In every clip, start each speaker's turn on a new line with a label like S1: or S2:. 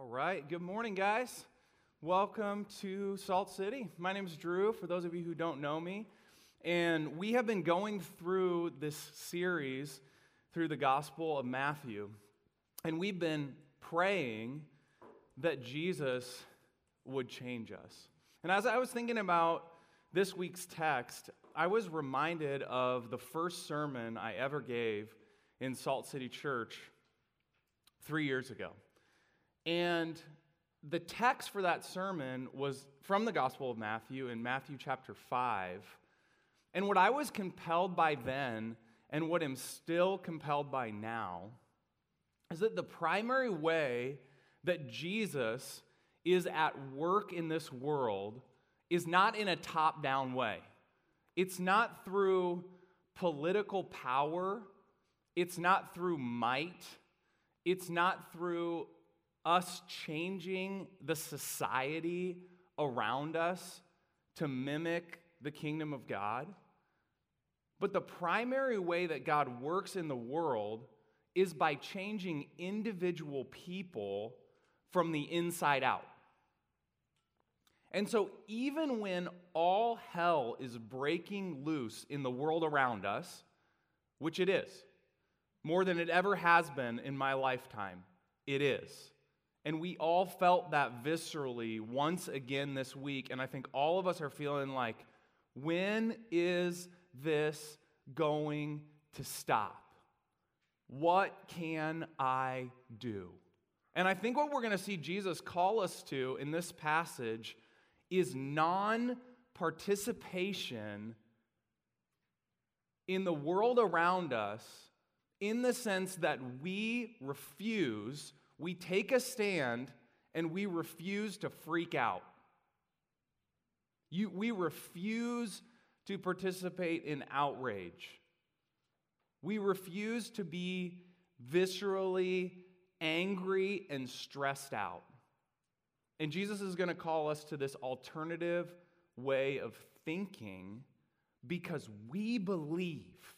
S1: All right. Good morning, guys. Welcome to Salt City. My name is Drew, for those of you who don't know me. And we have been going through this series through the Gospel of Matthew. And we've been praying that Jesus would change us. And as I was thinking about this week's text, I was reminded of the first sermon I ever gave in Salt City Church three years ago. And the text for that sermon was from the Gospel of Matthew in Matthew chapter 5. And what I was compelled by then, and what I'm still compelled by now, is that the primary way that Jesus is at work in this world is not in a top down way. It's not through political power, it's not through might, it's not through us changing the society around us to mimic the kingdom of God. But the primary way that God works in the world is by changing individual people from the inside out. And so, even when all hell is breaking loose in the world around us, which it is, more than it ever has been in my lifetime, it is. And we all felt that viscerally once again this week. And I think all of us are feeling like, when is this going to stop? What can I do? And I think what we're going to see Jesus call us to in this passage is non participation in the world around us in the sense that we refuse we take a stand and we refuse to freak out. You, we refuse to participate in outrage. We refuse to be viscerally angry and stressed out. And Jesus is going to call us to this alternative way of thinking because we believe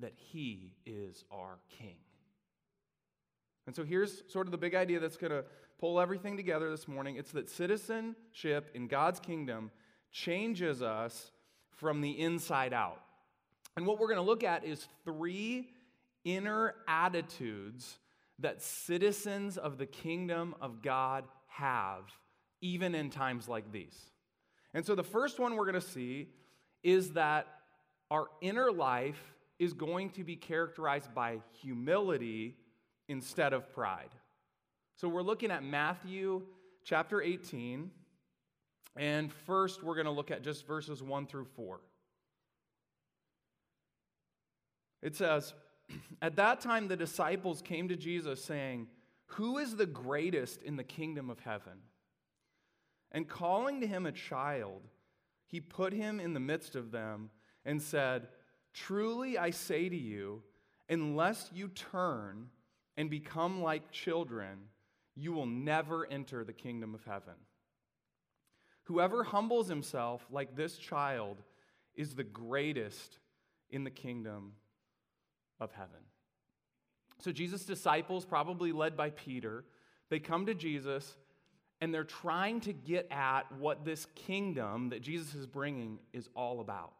S1: that He is our King. And so here's sort of the big idea that's going to pull everything together this morning it's that citizenship in God's kingdom changes us from the inside out. And what we're going to look at is three inner attitudes that citizens of the kingdom of God have, even in times like these. And so the first one we're going to see is that our inner life is going to be characterized by humility instead of pride. So we're looking at Matthew chapter 18. And first, we're going to look at just verses 1 through 4. It says, At that time, the disciples came to Jesus saying, Who is the greatest in the kingdom of heaven? And calling to him a child, he put him in the midst of them and said, Truly I say to you, unless you turn and become like children, you will never enter the kingdom of heaven. Whoever humbles himself like this child is the greatest in the kingdom of heaven. So, Jesus' disciples, probably led by Peter, they come to Jesus and they're trying to get at what this kingdom that Jesus is bringing is all about.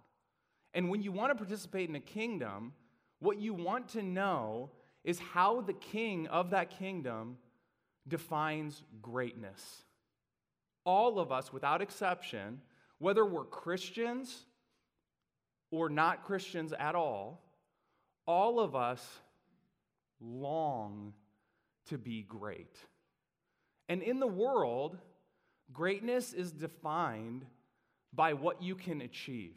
S1: And when you want to participate in a kingdom, what you want to know is how the king of that kingdom defines greatness. All of us, without exception, whether we're Christians or not Christians at all, all of us long to be great. And in the world, greatness is defined by what you can achieve,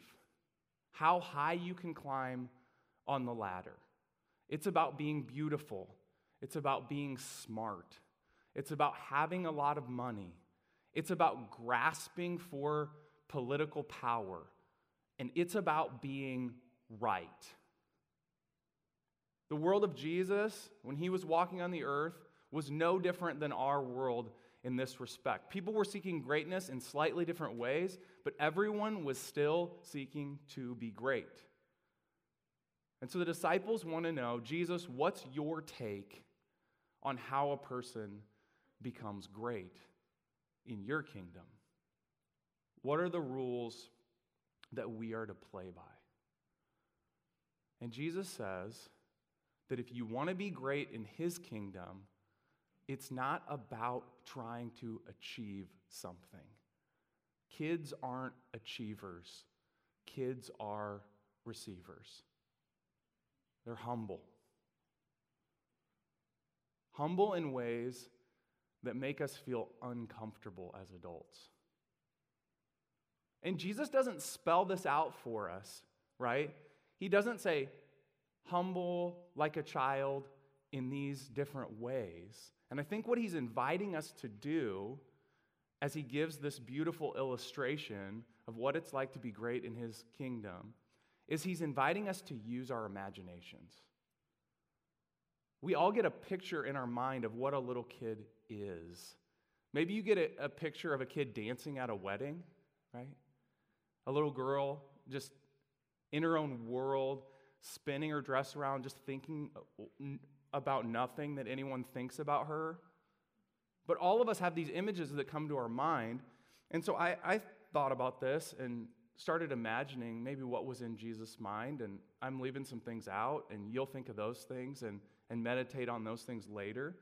S1: how high you can climb on the ladder. It's about being beautiful. It's about being smart. It's about having a lot of money. It's about grasping for political power. And it's about being right. The world of Jesus, when he was walking on the earth, was no different than our world in this respect. People were seeking greatness in slightly different ways, but everyone was still seeking to be great. And so the disciples want to know Jesus, what's your take on how a person becomes great in your kingdom? What are the rules that we are to play by? And Jesus says that if you want to be great in his kingdom, it's not about trying to achieve something. Kids aren't achievers, kids are receivers. They're humble. Humble in ways that make us feel uncomfortable as adults. And Jesus doesn't spell this out for us, right? He doesn't say, humble like a child in these different ways. And I think what he's inviting us to do as he gives this beautiful illustration of what it's like to be great in his kingdom is he's inviting us to use our imaginations. We all get a picture in our mind of what a little kid is. Maybe you get a, a picture of a kid dancing at a wedding, right? A little girl just in her own world, spinning her dress around, just thinking uh, about nothing that anyone thinks about her. But all of us have these images that come to our mind. And so I, I thought about this and started imagining maybe what was in Jesus' mind. And I'm leaving some things out, and you'll think of those things and, and meditate on those things later.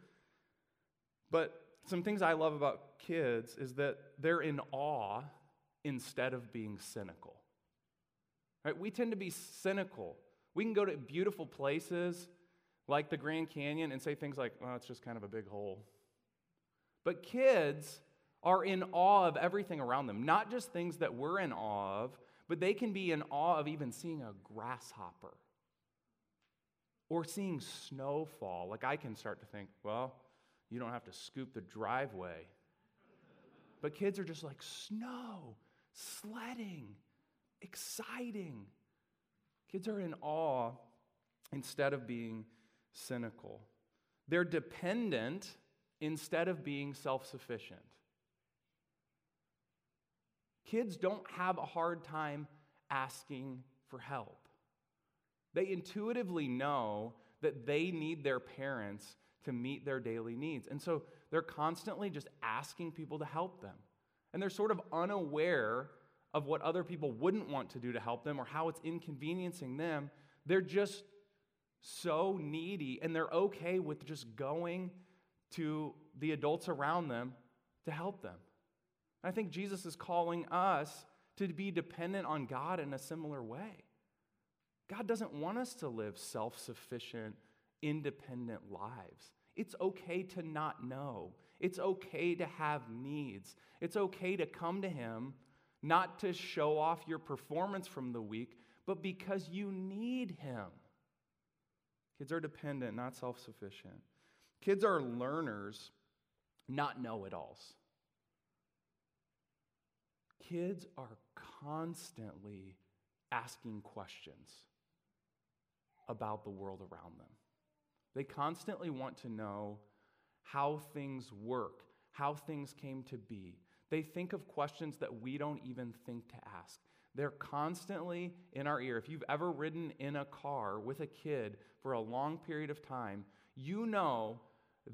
S1: But some things I love about kids is that they're in awe instead of being cynical. Right? We tend to be cynical. We can go to beautiful places like the Grand Canyon and say things like, well, it's just kind of a big hole. But kids are in awe of everything around them, not just things that we're in awe of, but they can be in awe of even seeing a grasshopper or seeing snow fall. Like I can start to think, well, you don't have to scoop the driveway. But kids are just like, snow, sledding, exciting. Kids are in awe instead of being cynical. They're dependent instead of being self sufficient. Kids don't have a hard time asking for help. They intuitively know that they need their parents to meet their daily needs. And so they're constantly just asking people to help them. And they're sort of unaware of what other people wouldn't want to do to help them or how it's inconveniencing them. They're just so needy and they're okay with just going to the adults around them to help them. I think Jesus is calling us to be dependent on God in a similar way. God doesn't want us to live self sufficient, independent lives. It's okay to not know. It's okay to have needs. It's okay to come to Him not to show off your performance from the week, but because you need Him. Kids are dependent, not self sufficient. Kids are learners, not know it alls. Kids are constantly asking questions about the world around them. They constantly want to know how things work, how things came to be. They think of questions that we don't even think to ask. They're constantly in our ear. If you've ever ridden in a car with a kid for a long period of time, you know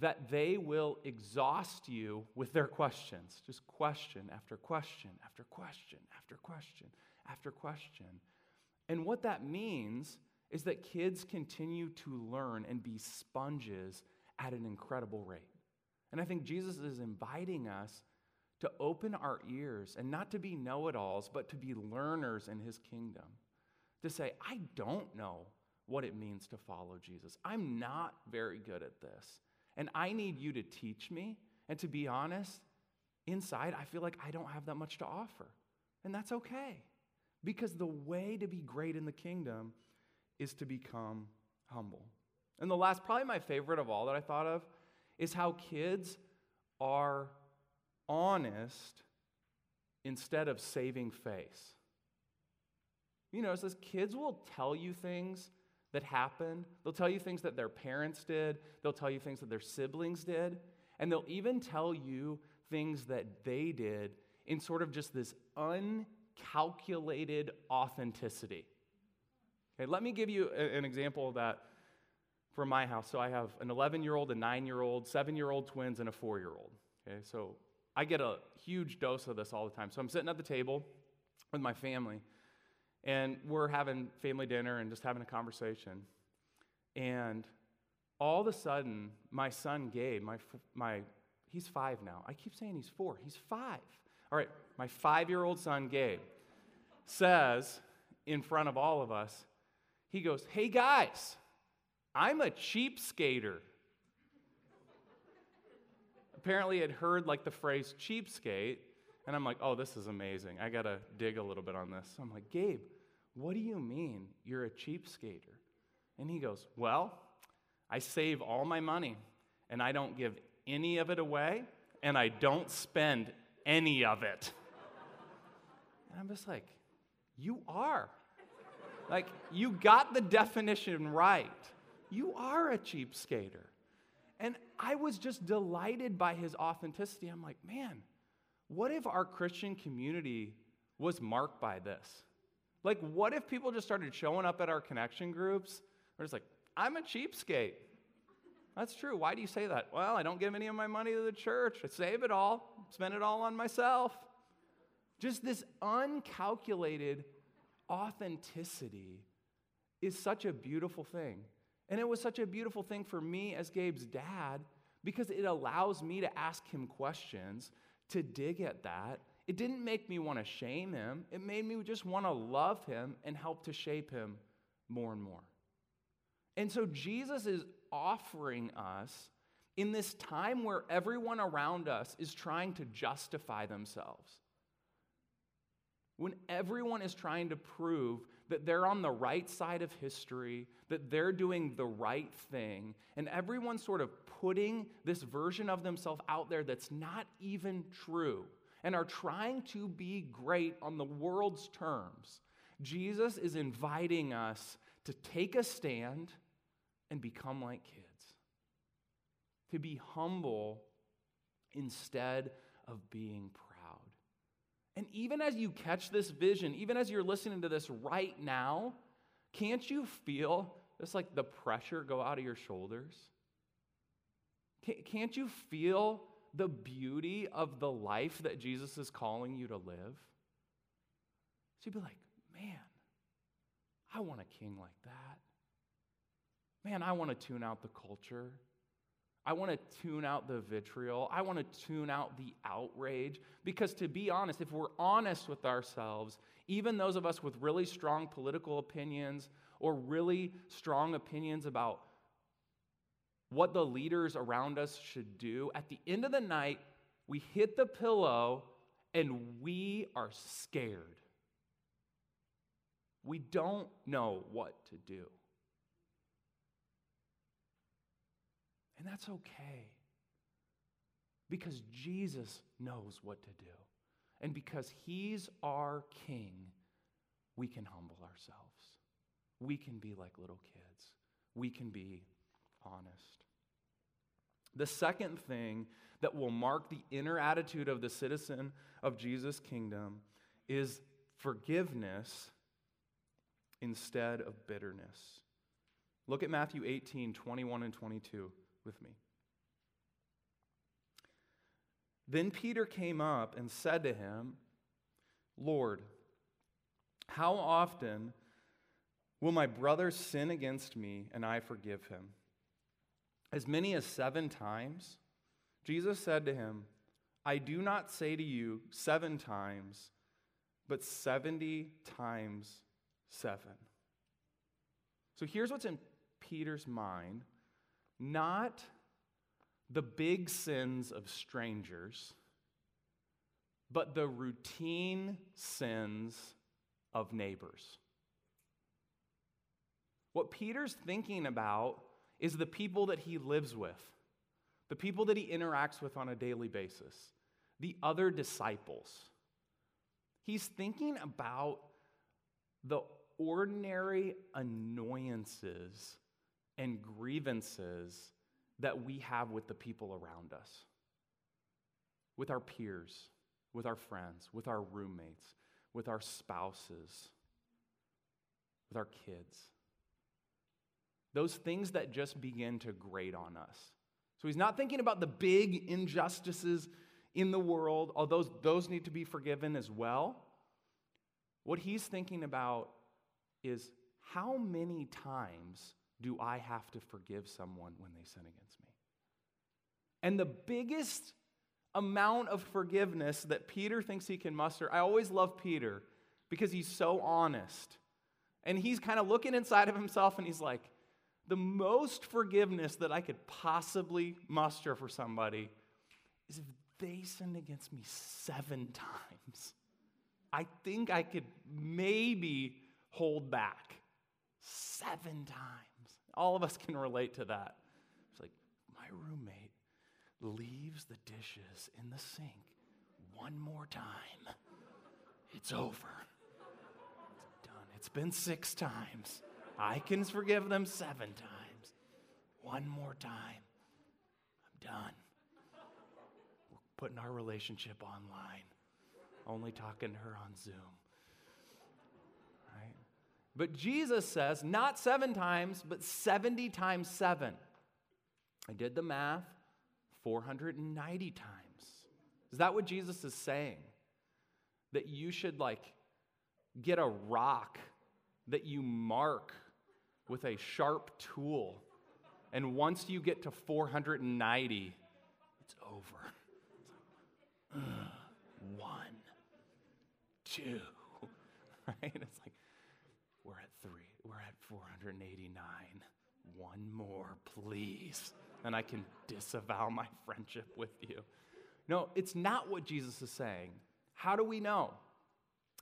S1: that they will exhaust you with their questions. Just question after question after question after question after question. And what that means is that kids continue to learn and be sponges at an incredible rate. And I think Jesus is inviting us to open our ears and not to be know it alls, but to be learners in his kingdom. To say, I don't know what it means to follow Jesus. I'm not very good at this. And I need you to teach me. And to be honest, inside, I feel like I don't have that much to offer. And that's okay. Because the way to be great in the kingdom is to become humble. And the last, probably my favorite of all that I thought of, is how kids are honest instead of saving face. You know, it says kids will tell you things that happened. They'll tell you things that their parents did. They'll tell you things that their siblings did. And they'll even tell you things that they did in sort of just this uncalculated authenticity. Okay, let me give you an example of that from my house. So I have an 11 year old, a nine year old, seven year old twins, and a four year old. Okay, so I get a huge dose of this all the time. So I'm sitting at the table with my family, and we're having family dinner and just having a conversation. And all of a sudden, my son Gabe, my, my, he's five now. I keep saying he's four, he's five. All right, my five year old son Gabe says in front of all of us, he goes, Hey guys, I'm a cheapskater. Apparently, had heard like the phrase cheapskate, and I'm like, oh, this is amazing. I gotta dig a little bit on this. So I'm like, Gabe, what do you mean you're a cheapskater? And he goes, well, I save all my money, and I don't give any of it away, and I don't spend any of it. And I'm just like, you are. Like, you got the definition right. You are a cheapskater. And I was just delighted by his authenticity. I'm like, man, what if our Christian community was marked by this? Like, what if people just started showing up at our connection groups? They're just like, I'm a cheapskate. That's true. Why do you say that? Well, I don't give any of my money to the church. I save it all, spend it all on myself. Just this uncalculated authenticity is such a beautiful thing. And it was such a beautiful thing for me as Gabe's dad because it allows me to ask him questions, to dig at that. It didn't make me want to shame him, it made me just want to love him and help to shape him more and more. And so Jesus is offering us in this time where everyone around us is trying to justify themselves. When everyone is trying to prove that they're on the right side of history, that they're doing the right thing, and everyone's sort of putting this version of themselves out there that's not even true and are trying to be great on the world's terms. Jesus is inviting us to take a stand and become like kids, to be humble instead of being proud. And even as you catch this vision, even as you're listening to this right now, can't you feel just like the pressure go out of your shoulders? Can't you feel the beauty of the life that Jesus is calling you to live? So you'd be like, man, I want a king like that. Man, I want to tune out the culture. I want to tune out the vitriol. I want to tune out the outrage. Because to be honest, if we're honest with ourselves, even those of us with really strong political opinions or really strong opinions about what the leaders around us should do, at the end of the night, we hit the pillow and we are scared. We don't know what to do. And that's okay. Because Jesus knows what to do. And because He's our King, we can humble ourselves. We can be like little kids. We can be honest. The second thing that will mark the inner attitude of the citizen of Jesus' kingdom is forgiveness instead of bitterness. Look at Matthew 18, 21 and 22 with me. Then Peter came up and said to him, Lord, how often will my brother sin against me and I forgive him? As many as seven times? Jesus said to him, I do not say to you seven times, but 70 times seven. So here's what's in Peter's mind not the big sins of strangers, but the routine sins of neighbors. What Peter's thinking about is the people that he lives with, the people that he interacts with on a daily basis, the other disciples. He's thinking about the ordinary annoyances and grievances that we have with the people around us, with our peers, with our friends, with our roommates, with our spouses, with our kids. Those things that just begin to grate on us. So he's not thinking about the big injustices in the world, oh, although those need to be forgiven as well. What he's thinking about is how many times do I have to forgive someone when they sin against me? And the biggest amount of forgiveness that Peter thinks he can muster, I always love Peter because he's so honest. And he's kind of looking inside of himself and he's like, the most forgiveness that I could possibly muster for somebody is if they sinned against me seven times. I think I could maybe hold back seven times. All of us can relate to that. It's like, my roommate leaves the dishes in the sink one more time. It's over. It's done. It's been six times. I can forgive them seven times. One more time. I'm done. We're putting our relationship online, only talking to her on Zoom. Right? But Jesus says not seven times, but 70 times seven. I did the math 490 times. Is that what Jesus is saying? That you should like get a rock that you mark with a sharp tool. And once you get to 490, it's over. It's like, uh, one, two, right? It's like, we're at three, we're at 489. One more, please. And I can disavow my friendship with you. No, it's not what Jesus is saying. How do we know?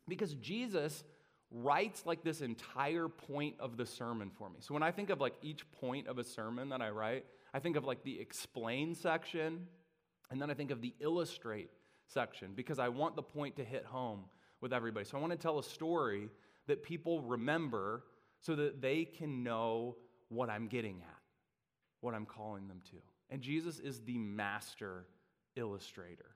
S1: Because Jesus writes like this entire point of the sermon for me. So when I think of like each point of a sermon that I write, I think of like the explain section, and then I think of the illustrate section because I want the point to hit home with everybody. So I want to tell a story that people remember so that they can know what I'm getting at, what I'm calling them to. And Jesus is the master illustrator.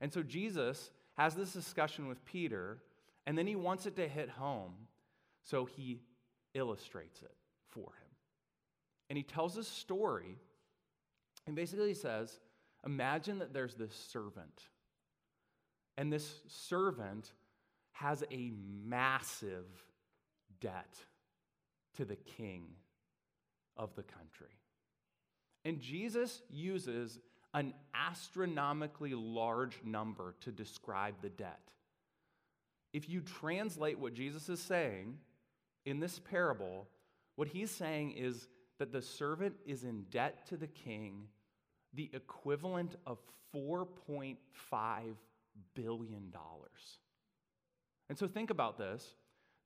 S1: And so Jesus has this discussion with Peter and then he wants it to hit home, so he illustrates it for him. And he tells a story, and basically he says, Imagine that there's this servant, and this servant has a massive debt to the king of the country. And Jesus uses an astronomically large number to describe the debt if you translate what Jesus is saying in this parable, what he's saying is that the servant is in debt to the king the equivalent of $4.5 billion. And so think about this.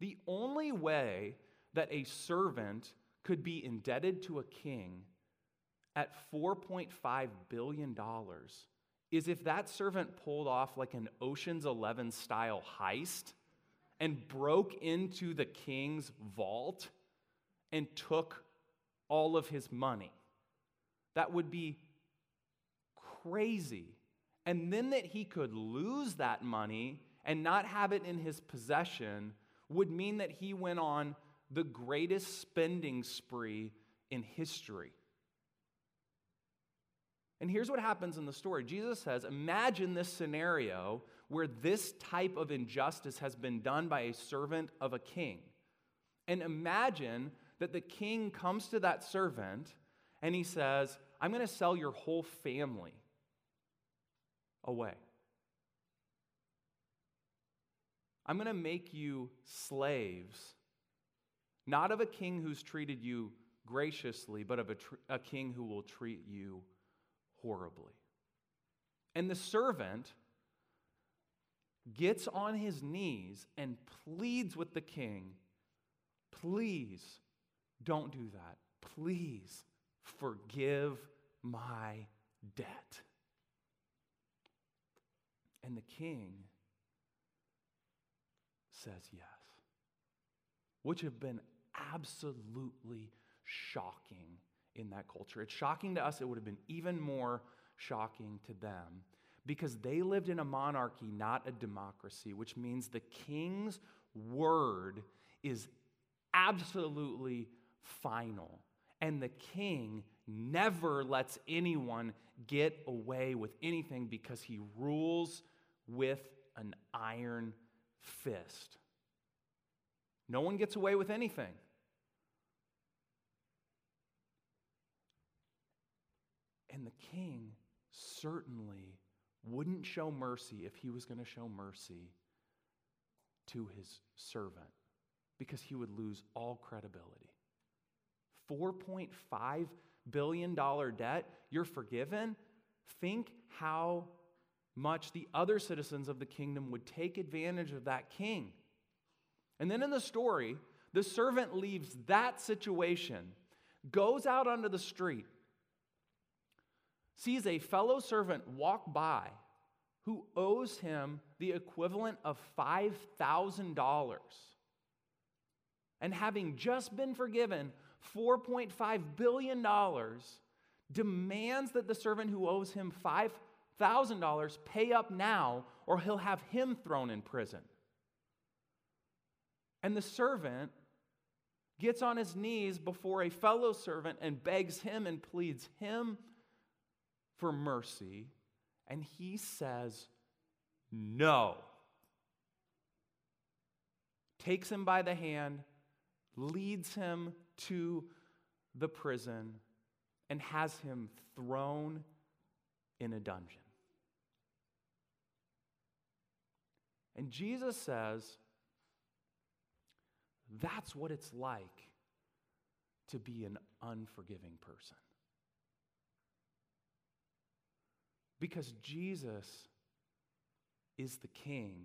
S1: The only way that a servant could be indebted to a king at $4.5 billion is if that servant pulled off like an Ocean's 11 style heist and broke into the king's vault and took all of his money. That would be crazy. And then that he could lose that money and not have it in his possession would mean that he went on the greatest spending spree in history. And here's what happens in the story Jesus says, Imagine this scenario where this type of injustice has been done by a servant of a king. And imagine that the king comes to that servant and he says, I'm going to sell your whole family away. I'm going to make you slaves, not of a king who's treated you graciously, but of a, tr- a king who will treat you horribly. And the servant gets on his knees and pleads with the king, Please don't do that. Please forgive my debt. And the king says yes, which have been absolutely shocking in that culture. It's shocking to us, it would have been even more shocking to them because they lived in a monarchy, not a democracy, which means the king's word is absolutely final. And the king never lets anyone get away with anything because he rules with an iron fist. No one gets away with anything. And the king certainly wouldn't show mercy if he was going to show mercy to his servant because he would lose all credibility. $4.5 billion debt, you're forgiven. Think how much the other citizens of the kingdom would take advantage of that king. And then in the story, the servant leaves that situation, goes out onto the street, sees a fellow servant walk by who owes him the equivalent of $5,000. And having just been forgiven $4.5 billion, demands that the servant who owes him $5,000 pay up now or he'll have him thrown in prison. And the servant gets on his knees before a fellow servant and begs him and pleads him for mercy. And he says, No. Takes him by the hand, leads him to the prison, and has him thrown in a dungeon. And Jesus says, that's what it's like to be an unforgiving person. Because Jesus is the King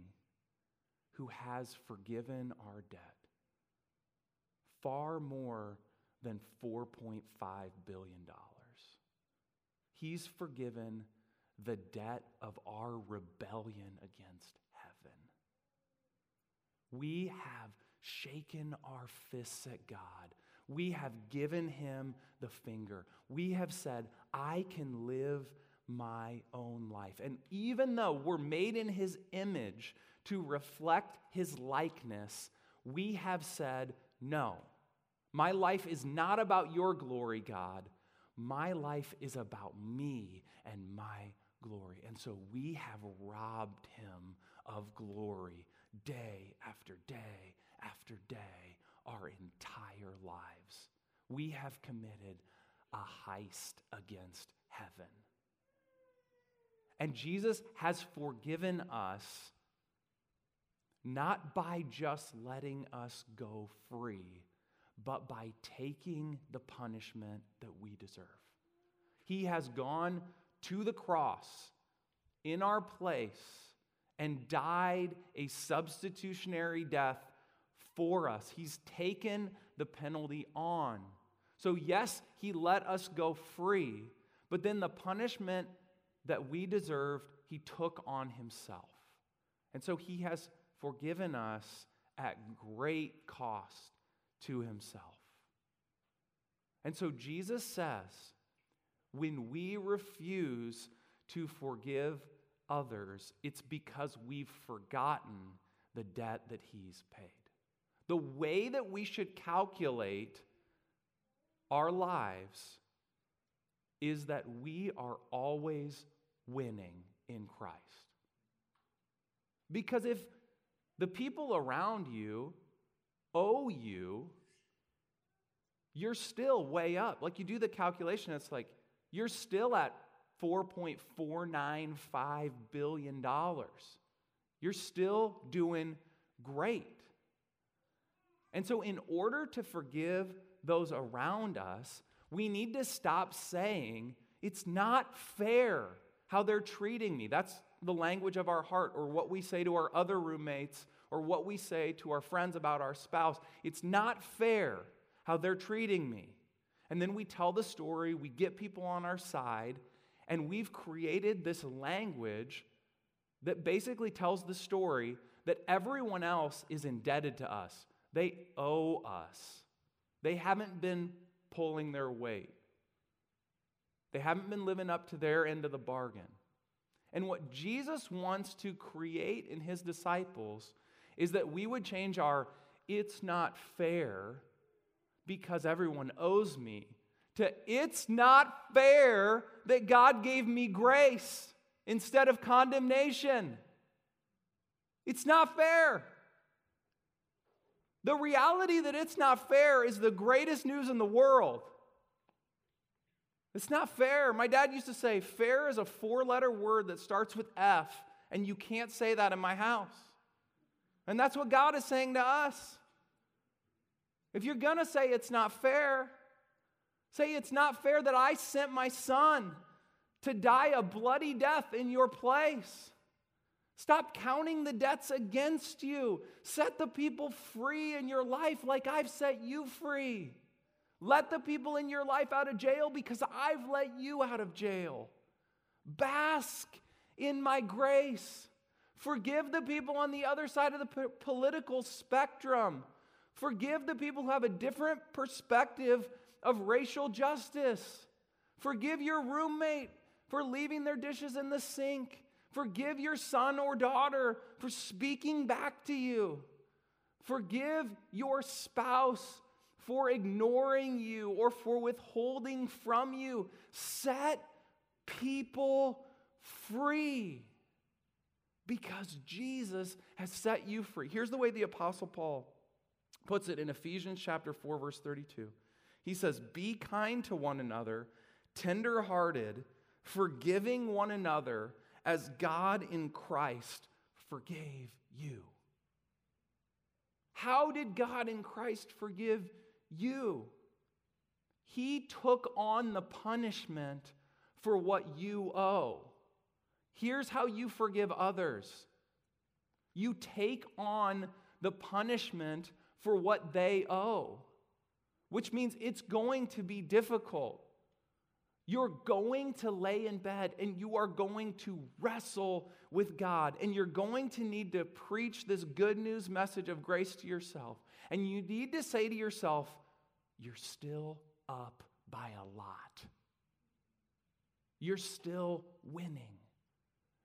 S1: who has forgiven our debt far more than $4.5 billion. He's forgiven the debt of our rebellion against heaven. We have shaken our fists at God. We have given him the finger. We have said, I can live my own life. And even though we're made in his image to reflect his likeness, we have said, no. My life is not about your glory, God. My life is about me and my glory. And so we have robbed him of glory day after day after day our entire lives. We have committed a heist against. And Jesus has forgiven us not by just letting us go free, but by taking the punishment that we deserve. He has gone to the cross in our place and died a substitutionary death for us. He's taken the penalty on. So, yes, He let us go free, but then the punishment that we deserved, He took on Himself. And so He has forgiven us at great cost to Himself. And so Jesus says, when we refuse to forgive others, it's because we've forgotten the debt that He's paid. The way that we should calculate our lives is that we are always winning in Christ. Because if the people around you owe you, you're still way up. Like you do the calculation, it's like you're still at $4.495 billion. You're still doing great. And so, in order to forgive those around us, we need to stop saying, it's not fair how they're treating me. That's the language of our heart, or what we say to our other roommates, or what we say to our friends about our spouse. It's not fair how they're treating me. And then we tell the story, we get people on our side, and we've created this language that basically tells the story that everyone else is indebted to us. They owe us. They haven't been pulling their weight. They haven't been living up to their end of the bargain. And what Jesus wants to create in his disciples is that we would change our it's not fair because everyone owes me to it's not fair that God gave me grace instead of condemnation. It's not fair. The reality that it's not fair is the greatest news in the world. It's not fair. My dad used to say, fair is a four letter word that starts with F, and you can't say that in my house. And that's what God is saying to us. If you're going to say it's not fair, say it's not fair that I sent my son to die a bloody death in your place. Stop counting the debts against you. Set the people free in your life like I've set you free. Let the people in your life out of jail because I've let you out of jail. Bask in my grace. Forgive the people on the other side of the political spectrum. Forgive the people who have a different perspective of racial justice. Forgive your roommate for leaving their dishes in the sink. Forgive your son or daughter for speaking back to you. Forgive your spouse for ignoring you or for withholding from you. Set people free because Jesus has set you free. Here's the way the Apostle Paul puts it in Ephesians chapter 4, verse 32. He says, Be kind to one another, tenderhearted, forgiving one another as God in Christ forgave you. How did God in Christ forgive you? He took on the punishment for what you owe. Here's how you forgive others you take on the punishment for what they owe, which means it's going to be difficult. You're going to lay in bed and you are going to wrestle with God, and you're going to need to preach this good news message of grace to yourself. And you need to say to yourself, You're still up by a lot. You're still winning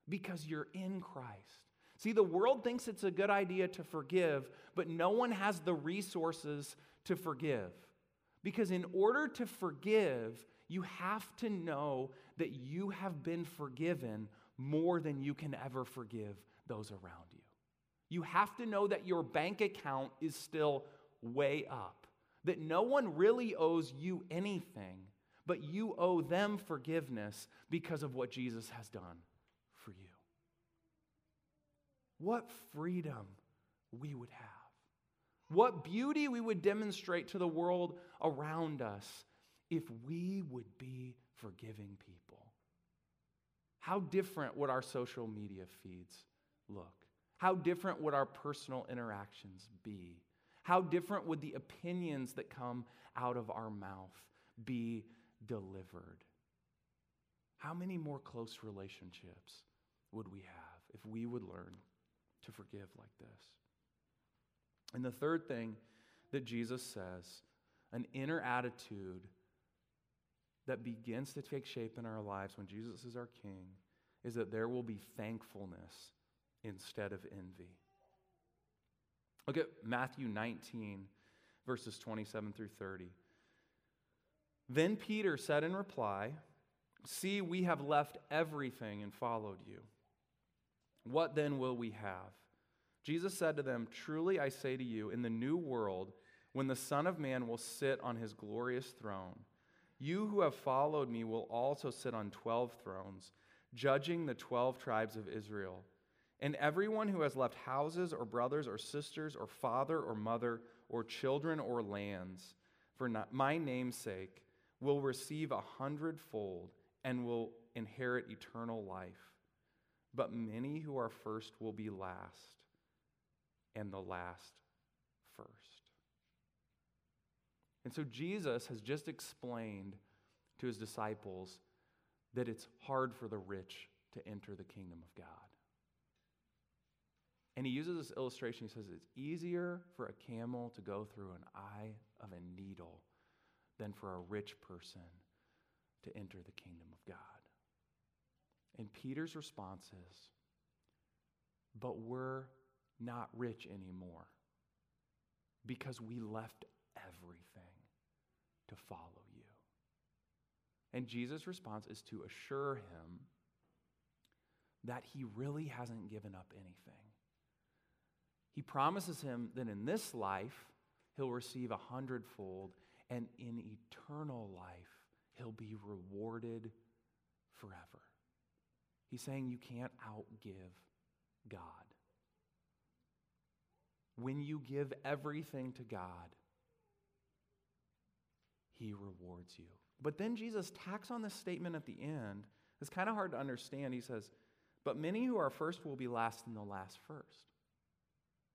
S1: because you're in Christ. See, the world thinks it's a good idea to forgive, but no one has the resources to forgive. Because in order to forgive, you have to know that you have been forgiven more than you can ever forgive those around you. You have to know that your bank account is still way up, that no one really owes you anything, but you owe them forgiveness because of what Jesus has done for you. What freedom we would have. What beauty we would demonstrate to the world around us if we would be forgiving people. How different would our social media feeds look? How different would our personal interactions be? How different would the opinions that come out of our mouth be delivered? How many more close relationships would we have if we would learn to forgive like this? And the third thing that Jesus says, an inner attitude that begins to take shape in our lives when Jesus is our King is that there will be thankfulness instead of envy. Look at Matthew 19, verses 27 through 30. Then Peter said in reply, See, we have left everything and followed you. What then will we have? Jesus said to them, Truly I say to you, in the new world, when the Son of Man will sit on his glorious throne, you who have followed me will also sit on 12 thrones, judging the 12 tribes of Israel. And everyone who has left houses or brothers or sisters or father or mother or children or lands for my name's sake will receive a hundredfold and will inherit eternal life. But many who are first will be last, and the last first. And so Jesus has just explained to his disciples that it's hard for the rich to enter the kingdom of God. And he uses this illustration. He says it's easier for a camel to go through an eye of a needle than for a rich person to enter the kingdom of God. And Peter's response is, but we're not rich anymore because we left everything to follow you. And Jesus' response is to assure him that he really hasn't given up anything. He promises him that in this life, he'll receive a hundredfold, and in eternal life, he'll be rewarded forever. He's saying you can't outgive God. When you give everything to God, he rewards you. But then Jesus tacks on this statement at the end. It's kind of hard to understand. He says, But many who are first will be last, and they'll last first.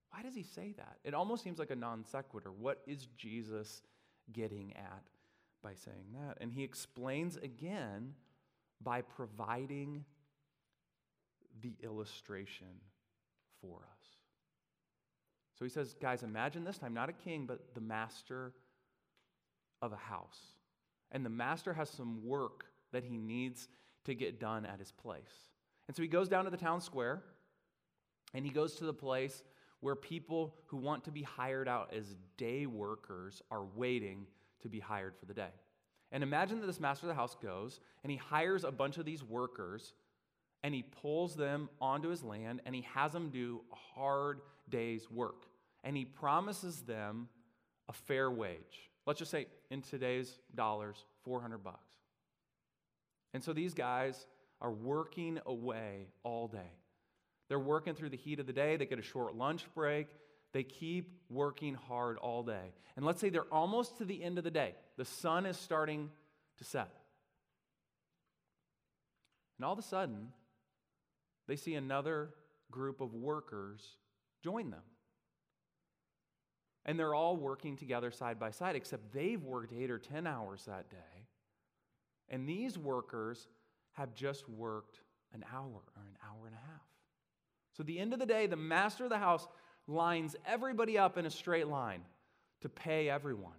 S1: Why does he say that? It almost seems like a non sequitur. What is Jesus getting at by saying that? And he explains again by providing the illustration for us. So he says, guys, imagine this time, not a king, but the master of a house. And the master has some work that he needs to get done at his place. And so he goes down to the town square and he goes to the place where people who want to be hired out as day workers are waiting to be hired for the day. And imagine that this master of the house goes and he hires a bunch of these workers and he pulls them onto his land and he has them do a hard day's work. And he promises them a fair wage. Let's just say in today's dollars, 400 bucks. And so these guys are working away all day. They're working through the heat of the day, they get a short lunch break. They keep working hard all day. And let's say they're almost to the end of the day. The sun is starting to set. And all of a sudden, they see another group of workers join them. And they're all working together side by side, except they've worked eight or 10 hours that day. And these workers have just worked an hour or an hour and a half. So at the end of the day, the master of the house lines everybody up in a straight line to pay everyone.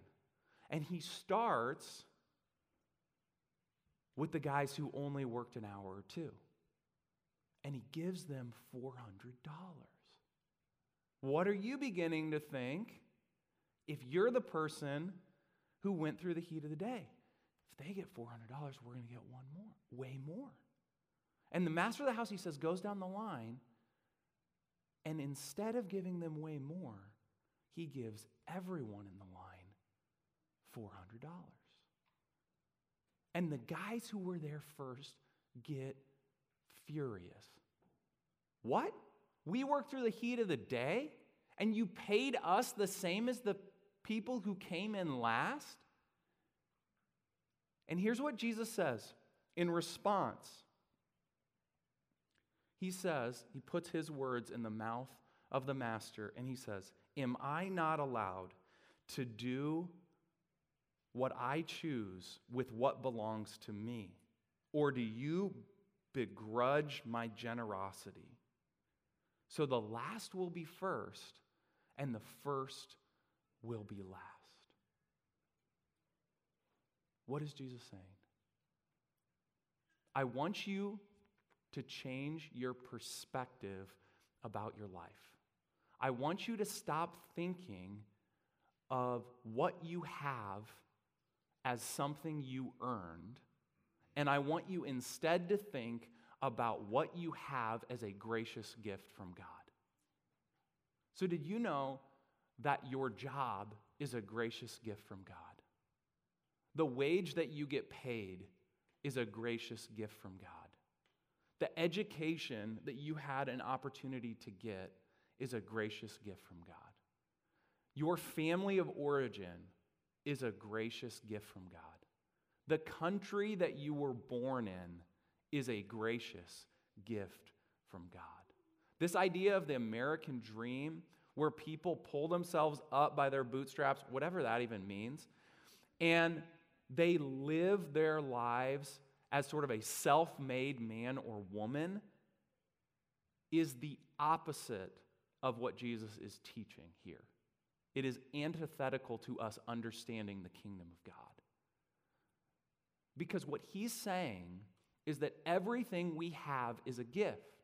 S1: And he starts with the guys who only worked an hour or two. And he gives them $400. What are you beginning to think if you're the person who went through the heat of the day? If they get $400, we're going to get one more, way more. And the master of the house, he says, goes down the line and instead of giving them way more, he gives everyone in the line $400. And the guys who were there first get furious. What? We worked through the heat of the day and you paid us the same as the people who came in last? And here's what Jesus says in response he says, he puts his words in the mouth of the master, and he says, Am I not allowed to do what I choose with what belongs to me? Or do you begrudge my generosity? So the last will be first, and the first will be last. What is Jesus saying? I want you to change your perspective about your life. I want you to stop thinking of what you have as something you earned, and I want you instead to think about what you have as a gracious gift from God. So, did you know that your job is a gracious gift from God? The wage that you get paid is a gracious gift from God. The education that you had an opportunity to get is a gracious gift from God. Your family of origin is a gracious gift from God. The country that you were born in is a gracious gift from God. This idea of the American dream, where people pull themselves up by their bootstraps, whatever that even means, and they live their lives as sort of a self made man or woman is the opposite of what Jesus is teaching here. It is antithetical to us understanding the kingdom of God. Because what he's saying is that everything we have is a gift.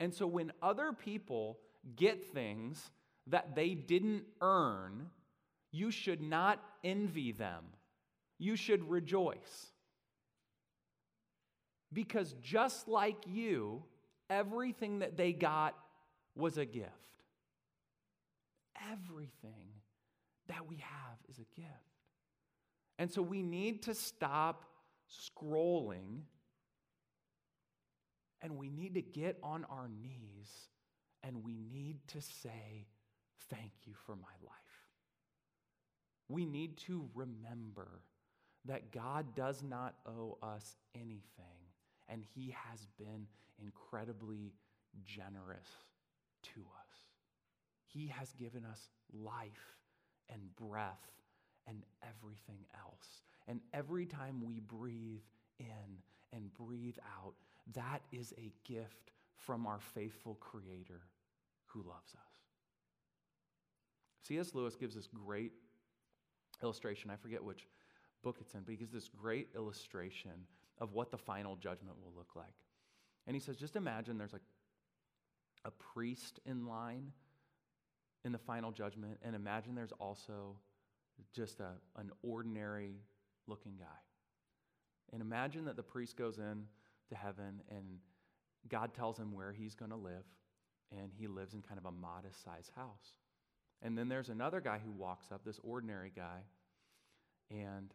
S1: And so when other people get things that they didn't earn, you should not envy them. You should rejoice. Because just like you, everything that they got was a gift. Everything that we have is a gift. And so we need to stop scrolling and we need to get on our knees and we need to say, Thank you for my life. We need to remember that God does not owe us anything, and He has been incredibly generous to us. He has given us life and breath and everything else. And every time we breathe in and breathe out, that is a gift from our faithful Creator who loves us. C.S. Lewis gives this great illustration. I forget which book it's in, but he gives this great illustration of what the final judgment will look like. And he says, just imagine there's like a priest in line in the final judgment, and imagine there's also just a, an ordinary looking guy. And imagine that the priest goes in to heaven and God tells him where he's going to live, and he lives in kind of a modest sized house. And then there's another guy who walks up, this ordinary guy, and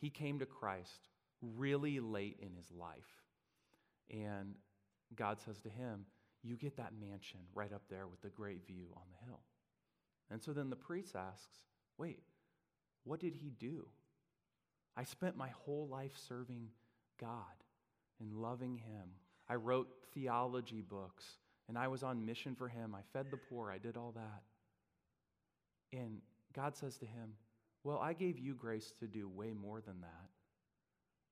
S1: he came to Christ really late in his life. And God says to him, You get that mansion right up there with the great view on the hill. And so then the priest asks, Wait, what did he do? I spent my whole life serving God and loving him. I wrote theology books and I was on mission for him. I fed the poor, I did all that. And God says to him, Well, I gave you grace to do way more than that.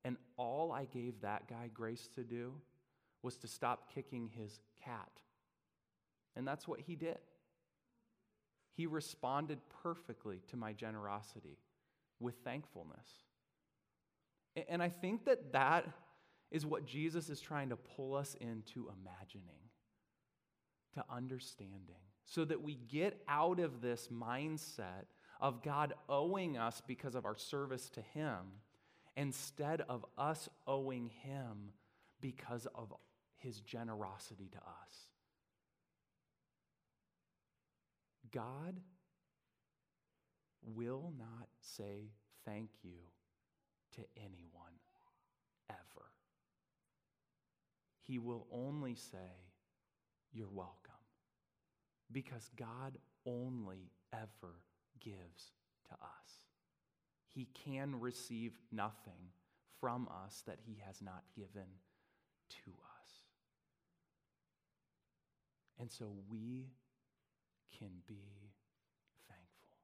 S1: And all I gave that guy grace to do was to stop kicking his cat. And that's what he did. He responded perfectly to my generosity with thankfulness. And I think that that is what Jesus is trying to pull us into imagining, to understanding, so that we get out of this mindset of God owing us because of our service to Him instead of us owing Him because of His generosity to us. God will not say thank you to anyone ever. He will only say, You're welcome. Because God only ever gives to us. He can receive nothing from us that He has not given to us. And so we can be thankful.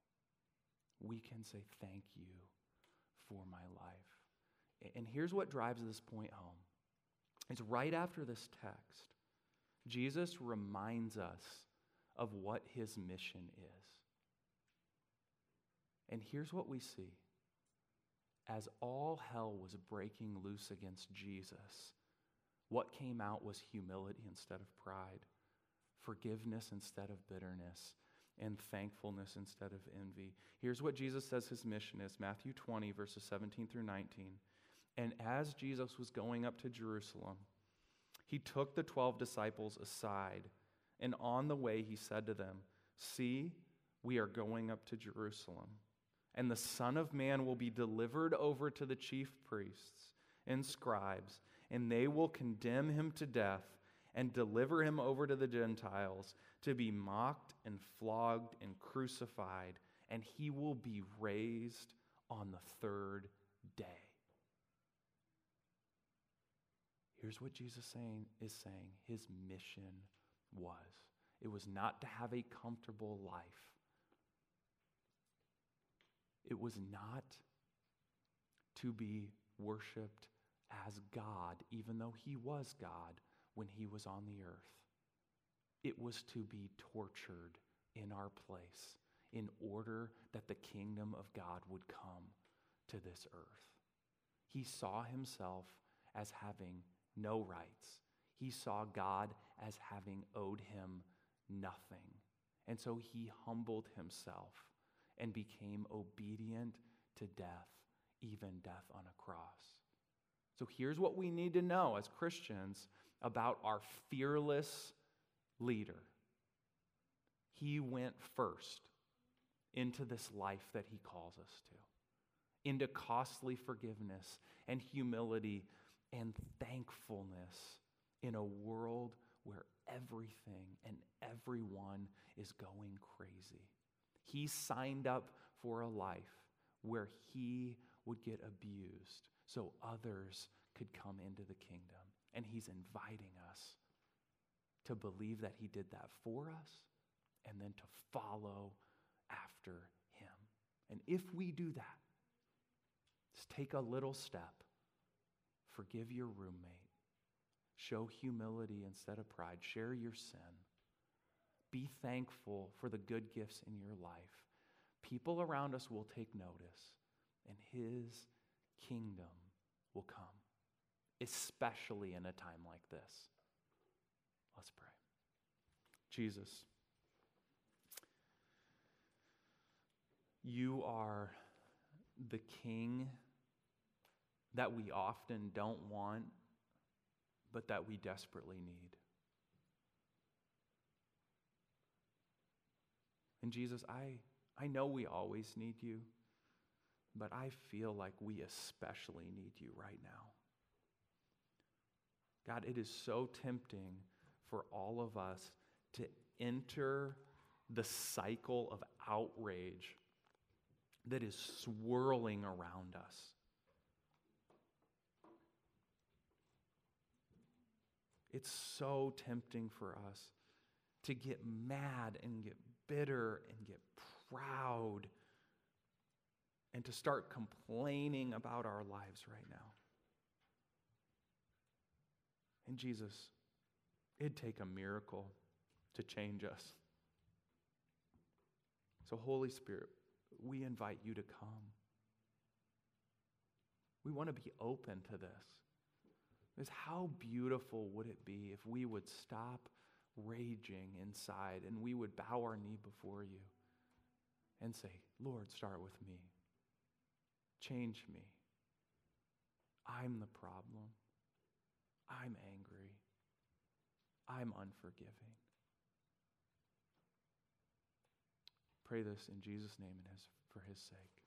S1: We can say, Thank you for my life. And here's what drives this point home. It's right after this text. Jesus reminds us of what his mission is. And here's what we see. As all hell was breaking loose against Jesus, what came out was humility instead of pride, forgiveness instead of bitterness, and thankfulness instead of envy. Here's what Jesus says his mission is Matthew 20, verses 17 through 19. And as Jesus was going up to Jerusalem, he took the 12 disciples aside, and on the way he said to them, See, we are going up to Jerusalem, and the Son of Man will be delivered over to the chief priests and scribes, and they will condemn him to death and deliver him over to the Gentiles to be mocked and flogged and crucified, and he will be raised on the third day. Here's what Jesus saying, is saying his mission was it was not to have a comfortable life, it was not to be worshiped as God, even though he was God when he was on the earth. It was to be tortured in our place in order that the kingdom of God would come to this earth. He saw himself as having no rights. He saw God as having owed him nothing. And so he humbled himself and became obedient to death, even death on a cross. So here's what we need to know as Christians about our fearless leader. He went first into this life that he calls us to, into costly forgiveness and humility and thankfulness in a world where everything and everyone is going crazy. He signed up for a life where he would get abused so others could come into the kingdom. And he's inviting us to believe that he did that for us and then to follow after him. And if we do that, just take a little step, forgive your roommate, show humility instead of pride, share your sin, be thankful for the good gifts in your life. People around us will take notice, and his kingdom will come, especially in a time like this. Let's pray. Jesus, you are the king that we often don't want, but that we desperately need. And Jesus, I, I know we always need you. But I feel like we especially need you right now. God, it is so tempting for all of us to enter the cycle of outrage that is swirling around us. It's so tempting for us to get mad and get bitter and get proud and to start complaining about our lives right now. And Jesus, it'd take a miracle to change us. So, Holy Spirit, we invite you to come. We want to be open to this. Because how beautiful would it be if we would stop raging inside and we would bow our knee before you and say, Lord, start with me. Change me. I'm the problem. I'm angry. I'm unforgiving. Pray this in Jesus' name and his, for his sake.